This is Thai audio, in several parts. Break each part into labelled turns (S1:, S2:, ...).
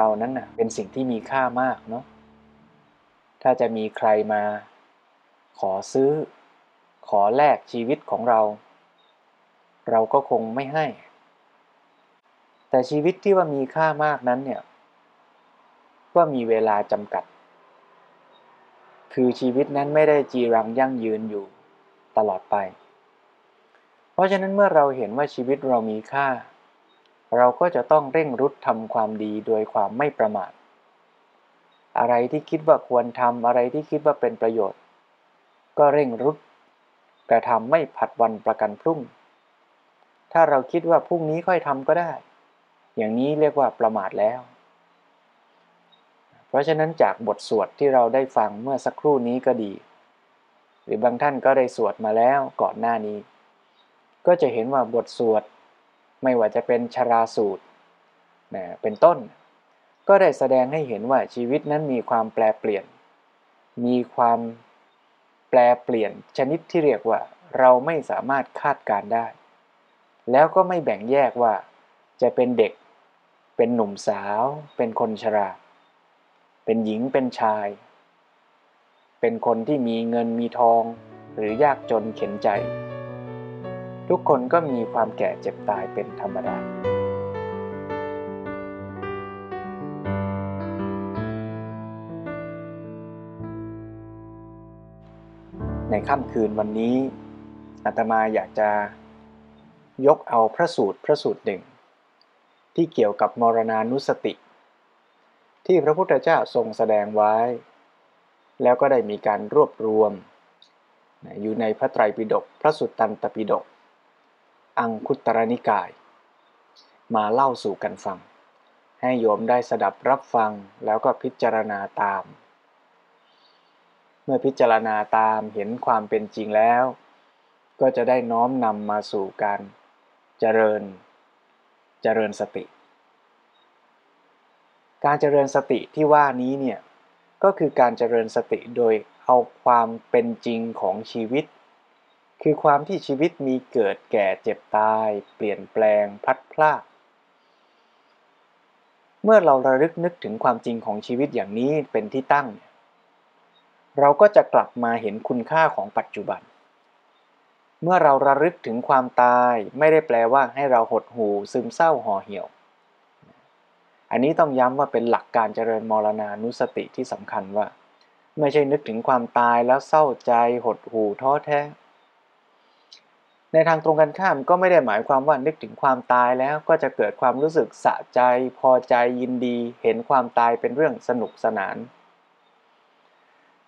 S1: เรานั้นนะเป็นสิ่งที่มีค่ามากเนาะถ้าจะมีใครมา ขอซื้อ ขอแลกชีวิตของเรา เราก็คงไม่ให้ แต่ชีวิตที่ว่ามีค่ามากนั้นเนี่ยก็มีเวลาจำกัด คือชีวิตนั้นไม่ได้จีรังยั่งยืนอยู่ตลอดไป เพราะฉะนั้นเมื่อเราเห็นว่าชีวิตเรามีค่า เราก็จะต้องเร่งรุดทำความดีโดยความไม่ประมาท อะไรที่คิดว่าควรทำอะไรที่คิดว่าเป็นประโยชน์ ก็เร่งรุดกระทำไม่ผัดวันประกันพรุ่ง ถ้าเราคิดว่าพรุ่งนี้ค่อยทำก็ได้ อย่างนี้เรียกว่าประมาทแล้ว เพราะฉะนั้นจากบทสวดที่เราได้ฟังเมื่อสักครู่นี้ก็ดี หรือบางท่านก็ได้สวดมาแล้วก่อนหน้านี้ ก็จะเห็นว่าบทสวด ไม่ว่าจะเป็นชราสูตรนะเป็นต้น ก็ได้แสดงให้เห็นว่าชีวิตนั้นมีความแปลเปลี่ยน มีความแปลเปลี่ยนชนิดที่เรียกว่า เราไม่สามารถคาดการได้ แล้วก็ไม่แบ่งแยกว่า จะเป็นเด็ก เป็นหนุ่มสาว เป็นคนชรา เป็นหญิงเป็นชาย เป็นคนที่มีเงินมีทอง หรือยากจนเข็นใจ ทุกคนก็มีความแก่เจ็บตายเป็นธรรมดาในค่ำคืนวันนี้อาตมาอยากจะยกเอาพระสูตรพระสูตรหนึ่ง ที่เกี่ยวกับมรณานุสติ ที่พระพุทธเจ้าทรงแสดงไว้ แล้วก็ได้มีการรวบรวม อยู่ในพระไตรปิฎกพระสุตตันตปิฎก อังคุตรนิกาย มาเล่าสู่กันฟัง ให้โยมได้สดับรับฟังแล้วก็พิจารณาตาม เมื่อพิจารณาตามเห็นความเป็นจริงแล้ว ก็จะได้น้อมนำมาสู่การเจริญ เจริญสติ การเจริญสติที่ว่านี้เนี่ยก็คือการเจริญสติโดยเอาความเป็นจริงของชีวิต คือความที่ชีวิตมีเกิดแก่เจ็บตาย เปลี่ยนแปลงพัดพลาดเมื่อเราระลึกนึกถึงความจริงของชีวิตอย่างนี้เป็นที่ตั้ง เราก็จะกลับมาเห็นคุณค่าของปัจจุบัน เมื่อเราระลึกถึงความตายไม่ได้แปลว่าให้เราหดหู่ซึมเศร้าห่อเหี่ยว อันนี้ต้องย้ำว่าเป็นหลักการเจริญมรณานุสติที่สำคัญว่า ไม่ใช่นึกถึงความตายแล้วเศร้าใจหดหู่ท้อแท้ ในทางตรงกันข้ามก็ไม่ได้หมายความว่านึกถึงความตายแล้วก็จะเกิดความรู้สึกสะใจ พอใจยินดี เห็นความตายเป็นเรื่องสนุกสนาน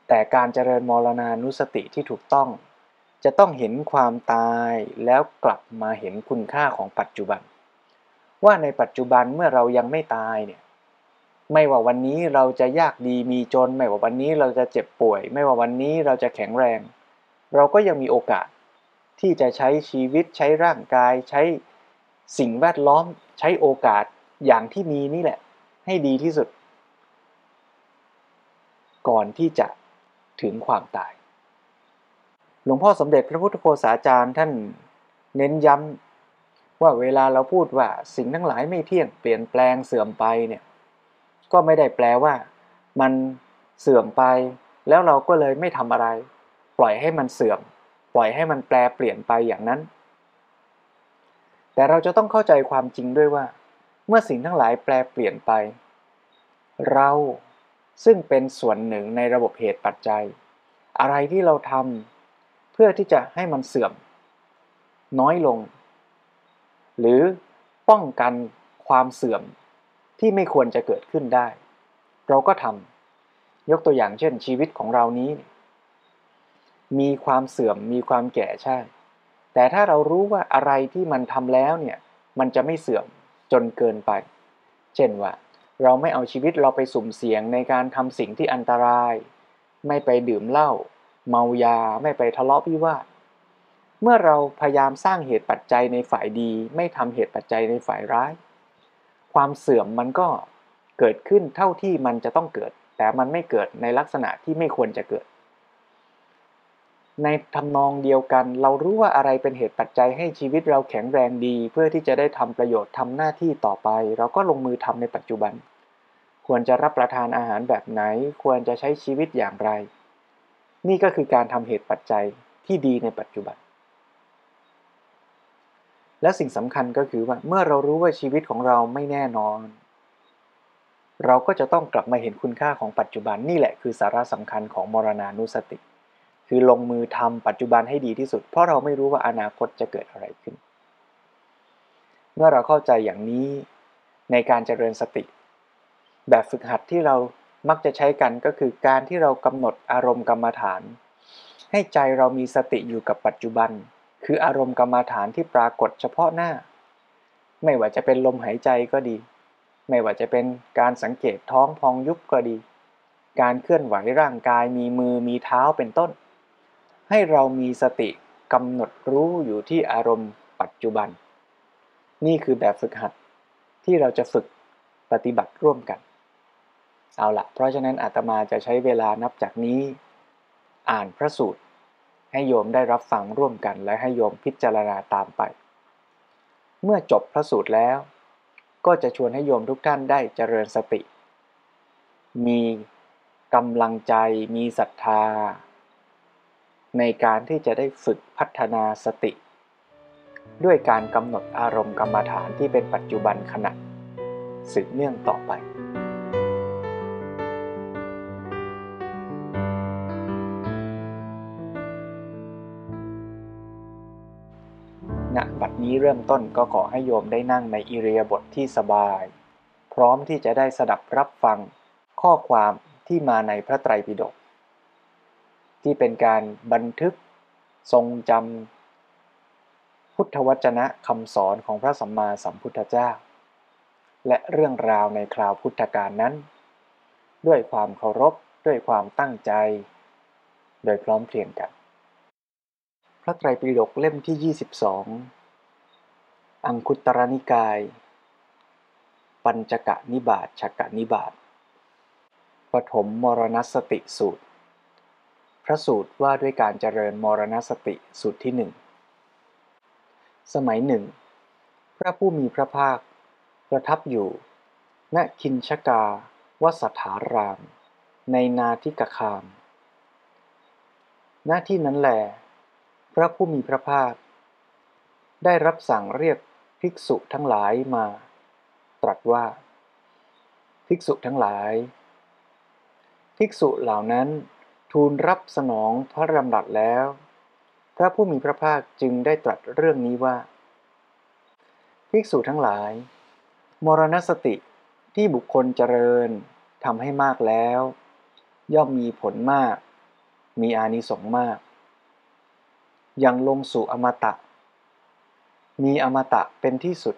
S1: แต่การเจริญมรณานุสติที่ถูกต้อง จะต้องเห็นความตายแล้วกลับมาเห็นคุณค่าของปัจจุบัน ว่าในปัจจุบันเมื่อเรายังไม่ตายเนี่ยไม่ว่าวันนี้เราจะยากดีมีจน ไม่ว่าวันนี้เราจะเจ็บป่วย ไม่ว่าวันนี้เราจะแข็งแรง เราก็ยังมีโอกาส ที่จะใช้ชีวิตใช้ร่างกาย ใช้สิ่งแวดล้อม ใช้โอกาสอย่างที่มีนี่แหละ ให้ดีที่สุด ก่อนที่จะถึงความตาย หลวงพ่อสมเด็จพระพุทธโฆษาจารย์ท่านเน้นย้ำว่าเวลาเราพูดว่าสิ่งทั้งหลายไม่เที่ยงเปลี่ยนแปลงเสื่อมไปเนี่ยก็ไม่ได้แปลว่า มันเสื่อมไป แล้วเราก็เลยไม่ทำอะไร ปล่อยให้มันเสื่อม ปล่อยให้มันแปลเปลี่ยนไปอย่างนั้น แต่เราจะต้องเข้าใจความจริงด้วยว่า เมื่อสิ่งทั้งหลายแปลเปลี่ยนไป เราซึ่งเป็นส่วนหนึ่งในระบบเหตุปัจจัย อะไรที่เราทำเพื่อที่จะให้มันเสื่อม น้อยลง หรือป้องกันความเสื่อมที่ไม่ควรจะเกิดขึ้นได้ เราก็ทำยกตัวอย่างเช่นชีวิตของเรานี้เมีความเสื่อมมีความแก่ใช่ แต่ถ้าเรารู้ว่าอะไรที่มันทำแล้วเนี่ยมันจะไม่เสื่อมจนเกินไป เช่นว่า เราไม่เอาชีวิตเราไปสุ่มเสี่ยงในการทำสิ่งที่อันตราย ไม่ไปดื่มเหล้าเมายาไม่ไปทะเลาะวิวาทเมื่อเราพยายามสร้างเหตุปัจจัยในฝ่ายดี ไม่ทำเหตุปัจจัยในฝ่ายร้าย ความเสื่อมมันก็เกิดขึ้นเท่าที่มันจะต้องเกิด แต่มันไม่เกิดในลักษณะที่ไม่ควรจะเกิด ในทำนองเดียวกัน เรารู้ว่าอะไรเป็นเหตุปัจจัยให้ชีวิตเราแข็งแรงดี เพื่อที่จะได้ทำประโยชน์ทำหน้าที่ต่อไป เราก็ลงมือทำในปัจจุบัน ควรจะรับประทานอาหารแบบไหน ควรจะใช้ชีวิตอย่างไร นี่ก็คือการทำเหตุปัจจัยที่ดีในปัจจุบัน และสิ่งสำคัญก็คือว่าเมื่อเรารู้ว่าชีวิตของเราไม่แน่นอน เราก็จะต้องกลับมาเห็นคุณค่าของปัจจุบันนี่แหละคือสาระสำคัญของมรณานุสติ คือลงมือทำปัจจุบันให้ดีที่สุด เพราะเราไม่รู้ว่าอนาคตจะเกิดอะไรขึ้น เมื่อเราเข้าใจอย่างนี้ในการเจริญสติ แบบฝึกหัดที่เรามักจะใช้กันก็คือการที่เรากำหนดอารมณ์กรรมฐาน ให้ใจเรามีสติอยู่กับปัจจุบัน คืออารมณ์กรรมฐานที่ปรากฏเฉพาะหน้า ไม่ว่าจะเป็นลมหายใจก็ดี ไม่ว่าจะเป็นการสังเกตท้องพองยุบก็ดี การเคลื่อนไหวร่างกายมีมือมีเท้าเป็นต้น ให้เรามีสติกำหนดรู้อยู่ที่อารมณ์ปัจจุบัน นี่คือแบบฝึกหัดที่เราจะฝึกปฏิบัติร่วมกัน เอาละเพราะฉะนั้นอาตมาจะใช้เวลานับจากนี้ อ่านพระสูตร ให้โยมได้รับฟังร่วมกัน และให้โยมพิจารณาตามไป เมื่อจบพระสูตรแล้ว ก็จะชวนให้โยมทุกท่านได้เจริญสติ มีกำลังใจ มีศรัทธา ในการที่จะได้ฝึกพัฒนาสติ ด้วยการกำหนดอารมณ์กรรมฐานที่เป็นปัจจุบันขณะ สืบเนื่องต่อไปณบัดนี้เริ่มต้นก็ขอให้โยมได้นั่งในอิริยาบถทที่สบาย พร้อมที่จะได้สดับรับฟังข้อความที่มาในพระไตรปิฎก ที่เป็นการบันทึกทรงจำพุทธวจนะคำสอนของพระสัมมาสัมพุทธเจ้า และเรื่องราวในคราวพุทธกาลนั้น ด้วยความเคารพด้วยความตั้งใจ โดยพร้อมเพรียงกัน พระไตรปิฎกเล่มที่ 22 อังคุตรนิกาย ปัญจกะนิบาตชกะนิบาตปฐมมรณสติสูตร พระสูตรว่าด้วยการเจริญมรณสติสูตรที่หนึ่งสมัยหนึ่ง พระผู้มีพระภาค ประทับอยู่ ณคินชกาวสถาราม ในนาทิกคาม หน้าที่นั้นแหละพระผู้มีพระภาค ได้รับสั่งเรียกภิกษุทั้งหลายมา ตรัสว่า ภิกษุทั้งหลาย ภิกษุเหล่านั้น ทูลรับสนองพระรำรัสแล้ว พระผู้มีพระภาคจึงได้ตรัสเรื่องนี้ว่า ภิกษุทั้งหลาย มรณสติที่บุคคลเจริญทำให้มากแล้ว ย่อมมีผลมาก มีอานิสงส์มากยังลงสู่อมตะ มีอมตะเป็นที่สุด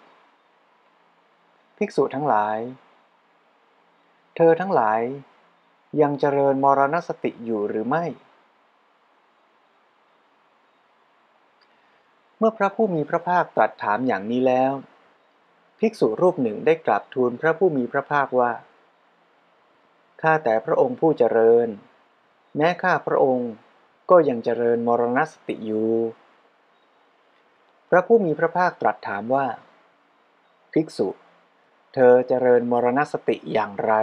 S1: ภิกษุทั้งหลาย เธอทั้งหลาย ยังเจริญมรณสติอยู่หรือไม่ เมื่อพระผู้มีพระภาคตรัสถามอย่างนี้แล้ว ภิกษุรูปหนึ่งได้กราบทูลพระผู้มีพระภาคว่า ข้าแต่พระองค์ผู้เจริญ แม้ข้าพระองค์ก็ยังเจริญมรณสติอยู่ พระผู้มีพระภาคตรัสถามว่า ภิกษุ เธอเจริญมรณสติอย่างไร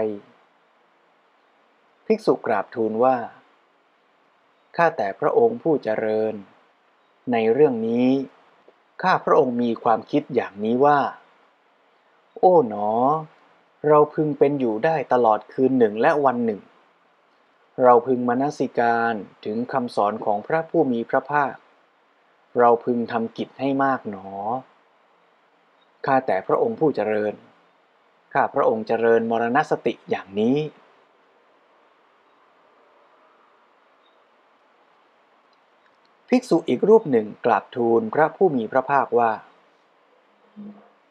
S1: ภิกษุกราบทูลว่า ข้าแต่พระองค์ผู้เจริญ ในเรื่องนี้ ข้าพระองค์มีความคิดอย่างนี้ว่า โอ้หนอ เราพึงเป็นอยู่ได้ตลอดคืนหนึ่งและวันหนึ่ง เราพึงมนสิการถึงคำสอนของพระผู้มีพระภาค เราพึงทำกิจให้มากหนอ ข้าแต่พระองค์ผู้เจริญ ข้าพระองค์เจริญมรณสติอย่างนี้ ภิกษุอีกรูปหนึ่งกราบทูลพระผู้มีพระภาคว่า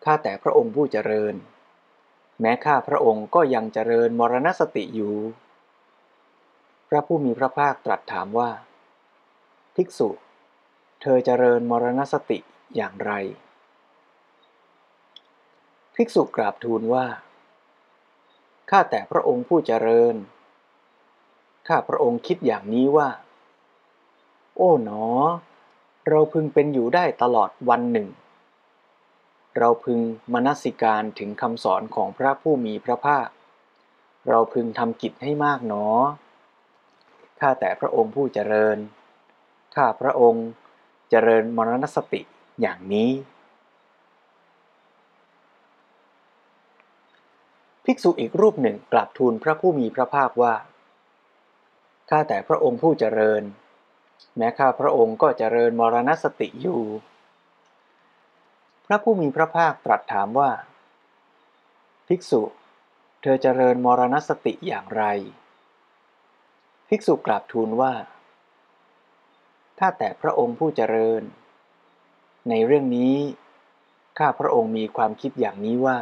S1: ข้าแต่พระองค์ผู้เจริญ แม้ข้าพระองค์ก็ยังเจริญมรณสติอยู่ พระผู้มีพระภาคตรัสถามว่า ภิกษุ เธอเจริญมรณสติอย่างไร ภิกษุกราบทูลว่า ข้าแต่พระองค์ผู้เจริญ ข้าพระองค์คิดอย่างนี้ว่า อ้หนอ เราพึงเป็นอยู่ได้ตลอดวันหนึ่ง เราพึงมนสิการถึงคำสอนของพระผู้มีพระภาค เราพึงทำกิจให้มากหนอ ข้าแต่พระองค์ผู้เจริญ ข้าพระองค์เจริญมรณสติอย่างนี้ ภิกษุอีกรูปหนึ่งกลับทูลพระผู้มีพระภาคว่า ข้าแต่พระองค์ผู้เจริญ แม้ข้าพระองค์ก็เจริญมรณสติอยู่ พระผู้มีพระภาคตรัสถามว่า ภิกษุ เธอเจริญมรณสติอย่างไร ภิกษุกราบทูลว่า ถ้าแต่พระองค์ผู้เจริญ ในเรื่องนี้ ข้าพระองค์มีความคิดอย่างนี้ว่า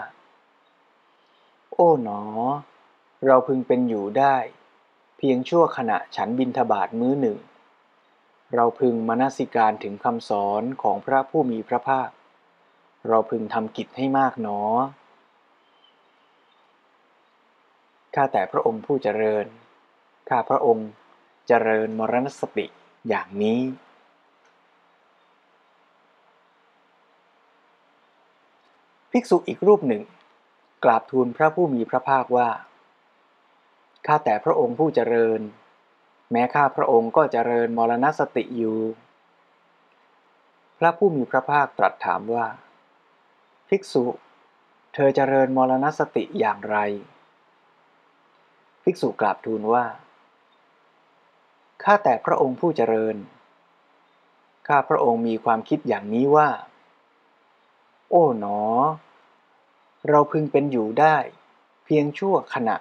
S1: โอ้หนอ เราพึงเป็นอยู่ได้ เพียงชั่วขณะฉันบินทบาทมื้อหนึ่ง เราพึงมนสิการถึงคำสอนของพระผู้มีพระภาค เราพึงทำกิจให้มากหนอ ข้าแต่พระองค์ผู้เจริญ ข้าพระองค์เจริญมรณสติอย่างนี้ ภิกษุอีกรูปหนึ่ง กราบทูลพระผู้มีพระภาคว่า ข้าแต่พระองค์ผู้เจริญ แม้ข้าพระองค์ก็เจริญมรณสติอยู่ พระผู้มีพระภาคตรัสถามว่า ภิกษุ เธอเจริญมรณสติอย่างไร ภิกษุกราบทูลว่า ข้าแต่พระองค์ผู้เจริญ ข้าพระองค์มีความคิดอย่างนี้ว่า โอ้หนอ เราพึงเป็นอยู่ได้ เพียงชั่วขณะ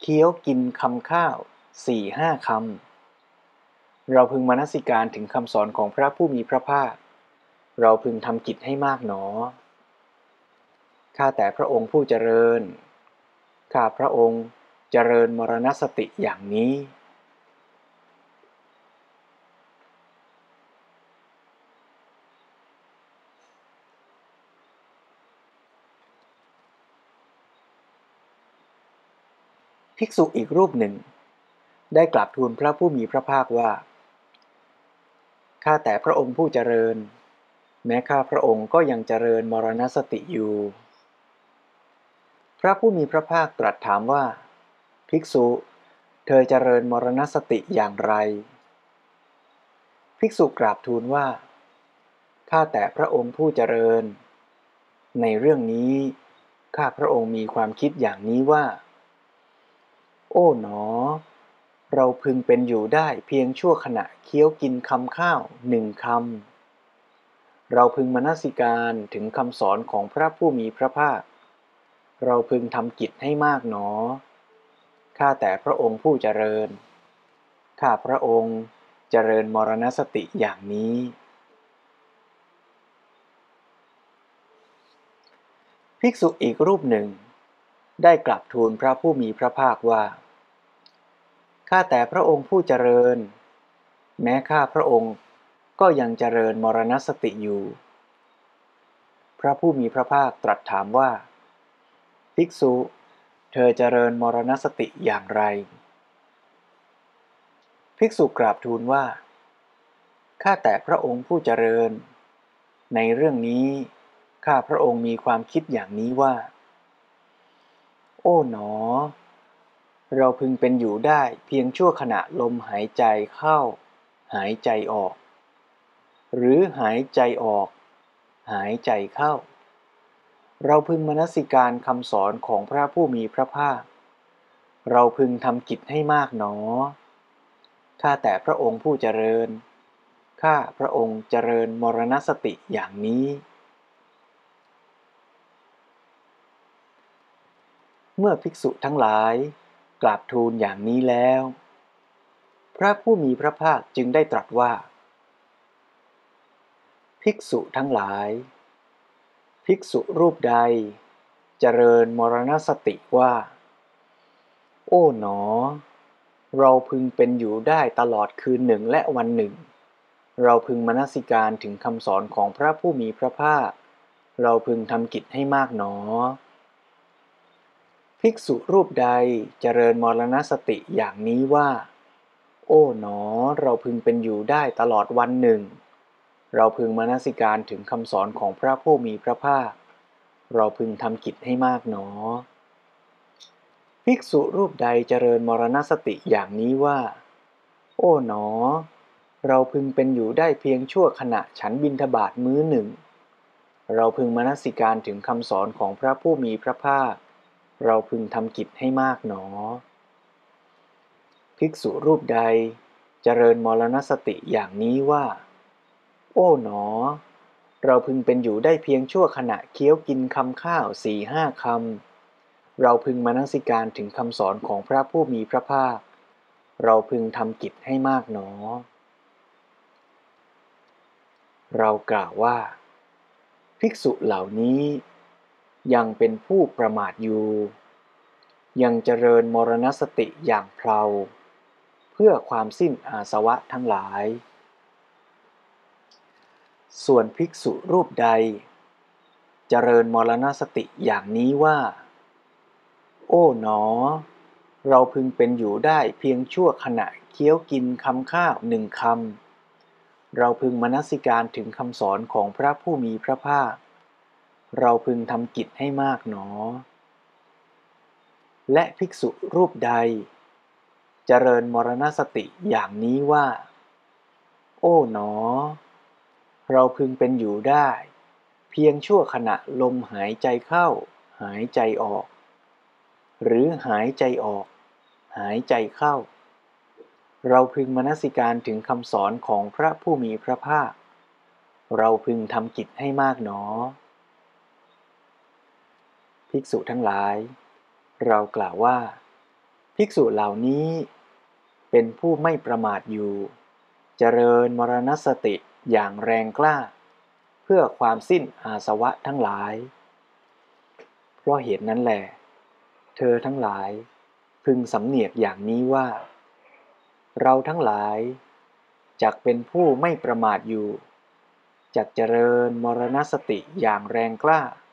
S1: เคี้ยวกินคำข้าว สี่ห้าคำ เราพึงมนสิการถึงคำสอนของพระผู้มีพระภาค เราพึงทำกิจให้มากหนอ ข้าแต่พระองค์ผู้เจริญ ข้าพระองค์เจริญมรณสติอย่างนี้ภิกษุอีกรูปหนึ่ง ได้กลับทูลพระผู้มีพระภาคว่า ข้าแต่พระองค์ผู้เจริญ แม้ข้าพระองค์ก็ยังเจริญมรณสติอยู่ พระผู้มีพระภาคตรัสถามว่า ภิกษุ เธอเจริญมรณสติอย่างไร ภิกษุกราบทูลว่า ข้าแต่พระองค์ผู้เจริญ ในเรื่องนี้ ข้าพระองค์มีความคิดอย่างนี้ว่า โอ๋หนอ เราพึงเป็นอยู่ได้เพียงชั่วขณะเคี้ยวกินคำข้าวหนึ่งคำ เราพึงมนสิการถึงคำสอนของพระผู้มีพระภาค เราพึงทำกิจให้มากหนอ ข้าแต่พระองค์ผู้เจริญ ข้าพระองค์เจริญมรณสติอย่างนี้ ภิกษุอีกรูปหนึ่ง ได้กลับทูลพระผู้มีพระภาคว่า ข้าแต่พระองค์ผู้เจริญ แม้ข้าพระองค์ก็ยังเจริญมรณสติอยู่ พระผู้มีพระภาคตรัสถามว่า ภิกษุ เธอเจริญมรณสติอย่างไร ภิกษุกราบทูลว่า ข้าแต่พระองค์ผู้เจริญ ในเรื่องนี้ข้าพระองค์มีความคิดอย่างนี้ว่า โอ๋หนอ เราพึงเป็นอยู่ได้เพียงชั่วขณะลมหายใจเข้า หายใจออก หรือหายใจออก หายใจเข้า เราพึงมนสิการคำสอนของพระผู้มีพระภาค เราพึงทำกิจให้มากหนอ ข้าแต่พระองค์ผู้เจริญ ข้าพระองค์เจริญมรณสติอย่างนี้เมื่อภิกษุทั้งหลาย กราบทูลอย่างนี้แล้ว พระผู้มีพระภาคจึงได้ตรัสว่า ภิกษุทั้งหลาย ภิกษุรูปใด เจริญมรณสติว่า โอ้หนอ เราพึงเป็นอยู่ได้ตลอดคืนหนึ่งและวันหนึ่ง เราพึงมนสิการถึงคำสอนของพระผู้มีพระภาค เราพึงทำกิจให้มากหนอ ภิกษุรูปใดเจริญมรณสติอย่างนี้ว่า โอ้หนอ เราพึงเป็นอยู่ได้ตลอดวันหนึ่ง เราพึงมนสิการถึงคำสอนของพระผู้มีพระภาค เราพึงทำกิจให้มากหนอ ภิกษุรูปใดเจริญมรณสติอย่างนี้ว่า โอ้หนอ เราพึงเป็นอยู่ได้เพียงชั่วขณะฉันบินทบาทมื้อหนึ่ง เราพึงมนสิการถึงคำสอนของพระผู้มีพระภาค เราพึงทำกิจให้มากหนอ ภิกษุรูปใดเจริญมรณสติอย่างนี้ว่า โอ้หนอ เราพึงเป็นอยู่ได้เพียงชั่วขณะเคี้ยวกินคำข้าวสี่ห้าคำ เราพึงมานังสิการถึงคำสอนของพระผู้มีพระภาค เราพึงทำกิจให้มากหนอ เรากล่าวว่า ภิกษุเหล่านี้ ยังเป็นผู้ประมาทอยู่ ยังเจริญมรณสติอย่างเพลา เพื่อความสิ้นอาสวะทั้งหลาย ส่วนภิกษุรูปใด เจริญมรณสติอย่างนี้ว่า โอ้หนอ เราพึงเป็นอยู่ได้เพียงชั่วขณะเคี้ยวกินคำข้าวหนึ่งคำเราพึงมนสิการถึงคำสอนของพระผู้มีพระภาค เราพึงทำกิจให้มากหนอ และภิกษุรูปใด เจริญมรณสติอย่างนี้ว่า โอ้หนอ เราพึงเป็นอยู่ได้ เพียงชั่วขณะลมหายใจเข้า หายใจออก หรือหายใจออก หายใจเข้า เราพึงมนสิการถึงคำสอนของพระผู้มีพระภาค เราพึงทำกิจให้มากหนอ ภิกษุทั้งหลาย เรากล่าวว่า ภิกษุเหล่านี้ เป็นผู้ไม่ประมาทอยู่ เจริญมรณสติอย่างแรงกล้า เพื่อความสิ้นอาสวะทั้งหลาย เพราะเหตุนั้นแหละ เธอทั้งหลายพึงสำเนียกอย่างนี้ว่า เราทั้งหลายจักเป็นผู้ไม่ประมาทอยู่จักเจริญมรณสติอย่างแรงกล้าเ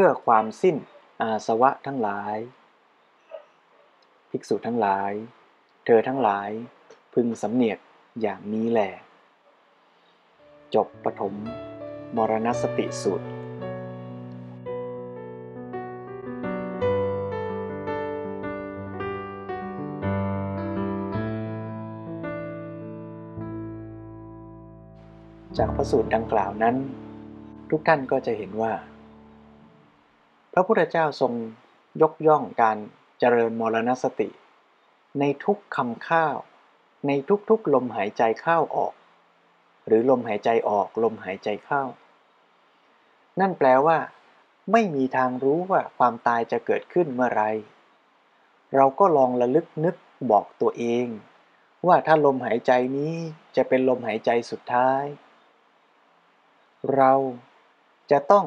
S1: พื่อความสิ้นอาสวะทั้งหลาย ภิกษุทั้งหลาย เธอทั้งหลายพึงสำเนียกอย่างนี้แหละจบปฐมมรณสติสูตรจากพระสูตรดังกล่าวนั้น ทุกท่านก็จะเห็นว่า ระพุทธเจ้าทรงยกย่องการเจริญมรณสติ ในทุกคำข้าว ในทุกๆลมหายใจเข้าออก หรือลมหายใจออกลมหายใจเข้า นั่นแปลว่า ไม่มีทางรู้ว่าความตายจะเกิดขึ้นเมื่อไร เราก็ลองระลึกนึกบอกตัวเอง ว่าถ้าลมหายใจนี้จะเป็นลมหายใจสุดท้าย เราจะต้อง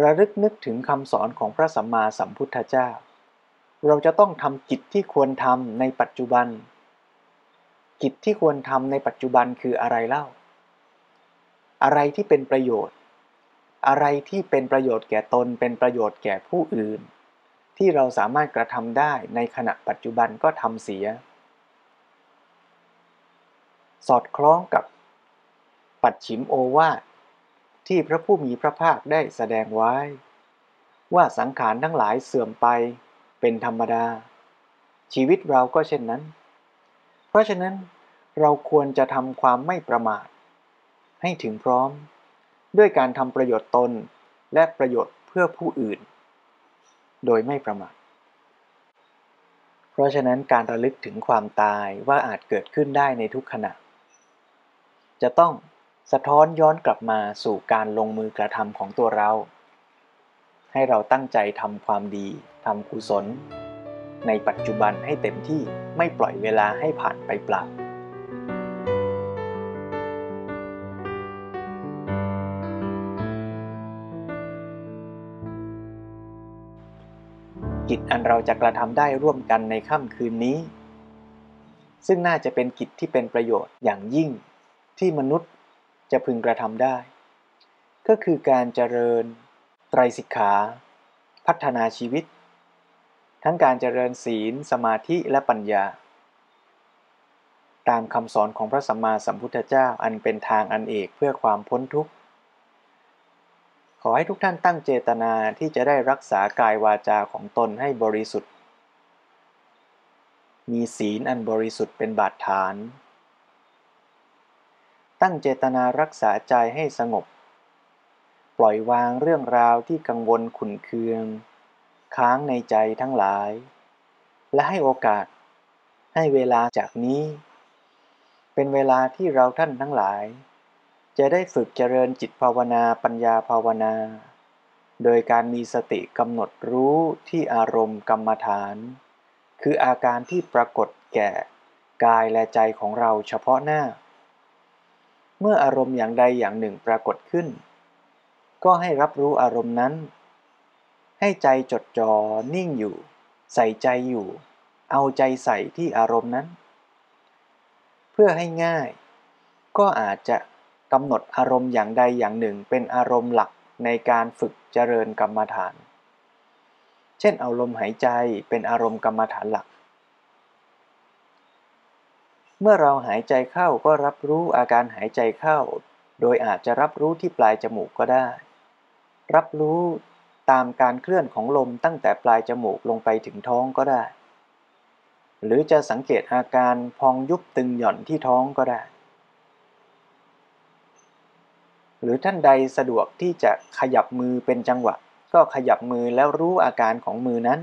S1: ระลึกนึกถึงคำสอนของพระสัมมาสัมพุทธเจ้า เราจะต้องทำกิจที่ควรทำในปัจจุบัน กิจที่ควรทำในปัจจุบันคืออะไรเล่า อะไรที่เป็นประโยชน์ อะไรที่เป็นประโยชน์แก่ตน เป็นประโยชน์แก่ผู้อื่น ที่เราสามารถกระทำได้ในขณะปัจจุบันก็ทำเสีย สอดคล้องกับปัดฉิมโอวาท ที่พระผู้มีพระภาคได้แสดงไว้ ว่าสังขารทั้งหลายเสื่อมไปเป็นธรรมดา ชีวิตเราก็เช่นนั้น เพราะฉะนั้นเราควรจะทำความไม่ประมาท ให้ถึงพร้อม ด้วยการทำประโยชน์ตนและประโยชน์เพื่อผู้อื่น โดยไม่ประมาท เพราะฉะนั้นการระลึกถึงความตายว่าอาจเกิดขึ้นได้ในทุกขณะ จะต้อง สะท้อนย้อนกลับมาสู่การลงมือกระทำของตัวเรา ให้เราตั้งใจทำความดีทำกุศล ในปัจจุบันให้เต็มที่ไม่ปล่อยเวลาให้ผ่านไปเปล่ากิจอันเราจะกระทำได้ร่วมกันในค่ำคืนนี้ ซึ่งน่าจะเป็นกิจที่เป็นประโยชน์อย่างยิ่งที่มนุษย์ จะพึงกระทำได้ ก็คือการเจริญ ไตรสิกขา พัฒนาชีวิต ทั้งการเจริญศีล สมาธิและปัญญา ตามคำสอนของพระสัมมาสัมพุทธเจ้าอันเป็นทางอันเอกเพื่อความพ้นทุกข์ขอให้ทุกท่านตั้งเจตนาที่จะได้รักษากายวาจาของตนให้บริสุทธิ์ มีศีลอันบริสุทธิ์เป็นบาดฐาน ตั้งเจตนารักษาใจให้สงบ ปล่อยวางเรื่องราวที่กังวลขุนเคือง ค้างในใจทั้งหลาย และให้โอกาส ให้เวลาจากนี้ เป็นเวลาที่เราท่านทั้งหลาย จะได้ฝึกเจริญจิตภาวนาปัญญาภาวนา โดยการมีสติกำหนดรู้ที่อารมณ์กรรมฐาน คืออาการที่ปรากฏแก่กายและใจของเราเฉพาะหน้า เมื่ออารมณ์อย่างใดอย่างหนึ่งปรากฏขึ้น ก็ให้รับรู้อารมณ์นั้น ให้ใจจดจ่อนิ่งอยู่ ใส่ใจอยู่ เอาใจใส่ที่อารมณ์นั้น เพื่อให้ง่าย ก็อาจจะกำหนดอารมณ์อย่างใดอย่างหนึ่งเป็นอารมณ์หลักในการฝึกเจริญกรรมฐาน เช่นเอาลมหายใจเป็นอารมณ์กรรมฐานหลัก เมื่อเราหายใจเข้าก็รับรู้อาการหายใจเข้า โดยอาจจะรับรู้ที่ปลายจมูกก็ได้ รับรู้ตามการเคลื่อนของลมตั้งแต่ปลายจมูกลงไปถึงท้องก็ได้ หรือจะสังเกตอาการพองยุบตึงหย่อนที่ท้องก็ได้ หรือท่านใดสะดวกที่จะขยับมือเป็นจังหวะ ก็ขยับมือแล้วรู้อาการของมือนั้น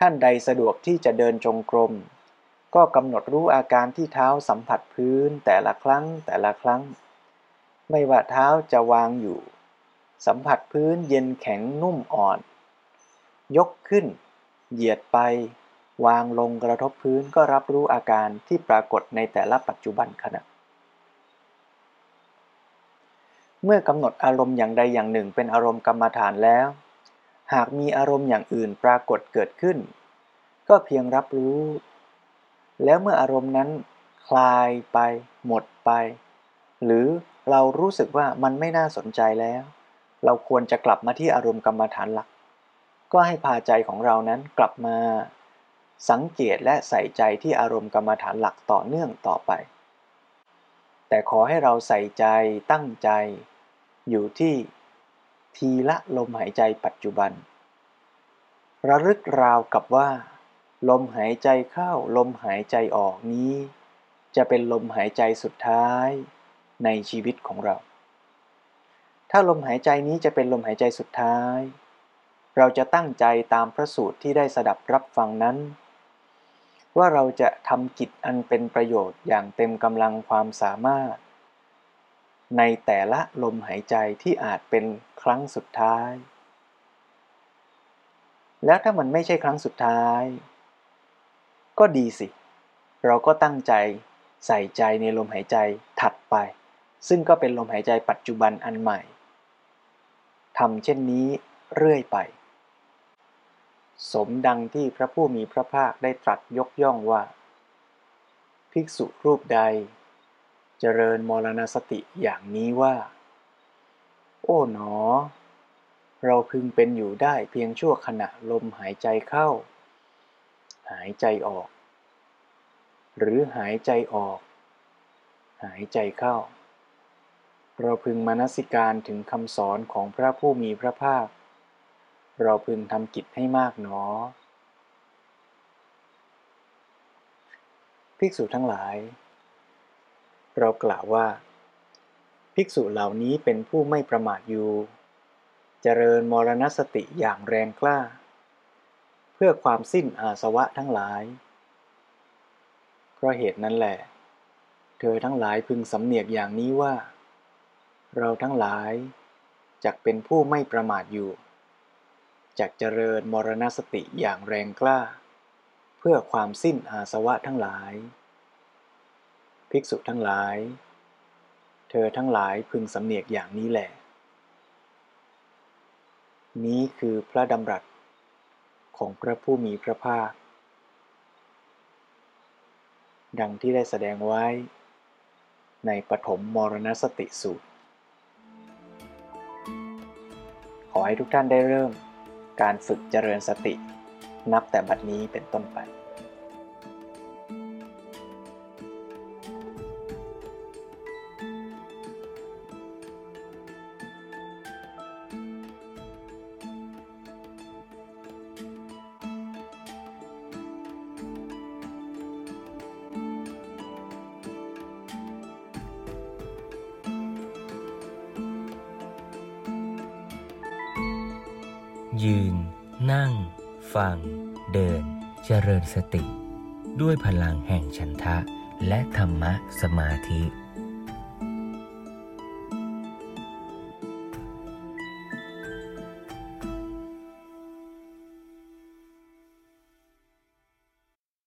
S1: ท่านใดสะดวกที่จะเดินจงกรม ก็กำหนดรู้อาการที่เท้าสัมผัสพื้นแต่ละครั้งแต่ละครั้ง ไม่ว่าเท้าจะวางอยู่ สัมผัสพื้นเย็นแข็งนุ่มอ่อน ยกขึ้น เหยียดไป วางลงกระทบพื้นก็รับรู้อาการที่ปรากฏในแต่ละปัจจุบันขณะ เมื่อกำหนดอารมณ์อย่างใดอย่างหนึ่งเป็นอารมณ์กรรมฐานแล้ว หากมีอารมณ์อย่างอื่นปรากฏเกิดขึ้น ก็เพียงรับรู้ แล้วเมื่ออารมณ์นั้นคลายไป หมดไป หรือเรารู้สึกว่ามันไม่น่าสนใจแล้ว เราควรจะกลับมาที่อารมณ์กรรมฐานหลัก ก็ให้พาใจของเรานั้นกลับมา สังเกตและใส่ใจที่อารมณ์กรรมฐานหลักต่อเนื่องต่อไป แต่ขอให้เราใส่ใจตั้งใจ อยู่ที่ทีละลมหายใจปัจจุบัน ระลึกราวกับว่า ลมหายใจเข้าลมหายใจออกนี้ จะเป็นลมหายใจสุดท้ายในชีวิตของเรา ถ้าลมหายใจนี้จะเป็นลมหายใจสุดท้าย เราจะตั้งใจตามพระสูตรที่ได้สดับรับฟังนั้น ว่าเราจะทำกิจอันเป็นประโยชน์อย่างเต็มกำลังความสามารถ ในแต่ละลมหายใจที่อาจเป็นครั้งสุดท้าย แล้วถ้ามันไม่ใช่ครั้งสุดท้าย ก็ดีสิ เราก็ตั้งใจใส่ใจในลมหายใจถัดไป ซึ่งก็เป็นลมหายใจปัจจุบันอันใหม่ทำเช่นนี้เรื่อยไป สมดังที่พระผู้มีพระภาคได้ตรัสยกย่องว่า ภิกษุรูปใด เจริญมรณสติอย่างนี้ว่า โอ้หนอ เราพึงเป็นอยู่ได้เพียงชั่วขณะลมหายใจเข้า หายใจออก หรือหายใจออก หายใจเข้า เราพึงมนสิการถึงคำสอนของพระผู้มีพระภาค เราพึงทำกิจให้มากหนอ ภิกษุทั้งหลาย เรากล่าวว่า ภิกษุเหล่านี้เป็นผู้ไม่ประมาทอยู่ เจริญมรณสติอย่างแรงกล้า พื่อความสิ้นอาสวะทั้งหลาย เพราะเหตุนั้นแหละ เธอทั้งหลายพึงสำเนียกอย่างนี้ว่า เราทั้งหลายจักเป็นผู้ไม่ประมาทอยู่จักเจริญมรณสติอย่างแรงกล้า เพื่อความสิ้นอาสวะทั้งหลาย ภิกษุทั้งหลาย เธอทั้งหลายพึงสำเนียกอย่างนี้แหละ นี้คือพระดำรัส ของพระผู้มีพระภาค ดังที่ได้แสดงไว้ ในปฐมมรณสติสูตร ขอให้ทุกท่านได้เริ่มการฝึกเจริญสติ นับแต่บัดนี้เป็นต้นไป
S2: สติ ด้วยพลังแห่งฉันทะและธรรมะสมาธิ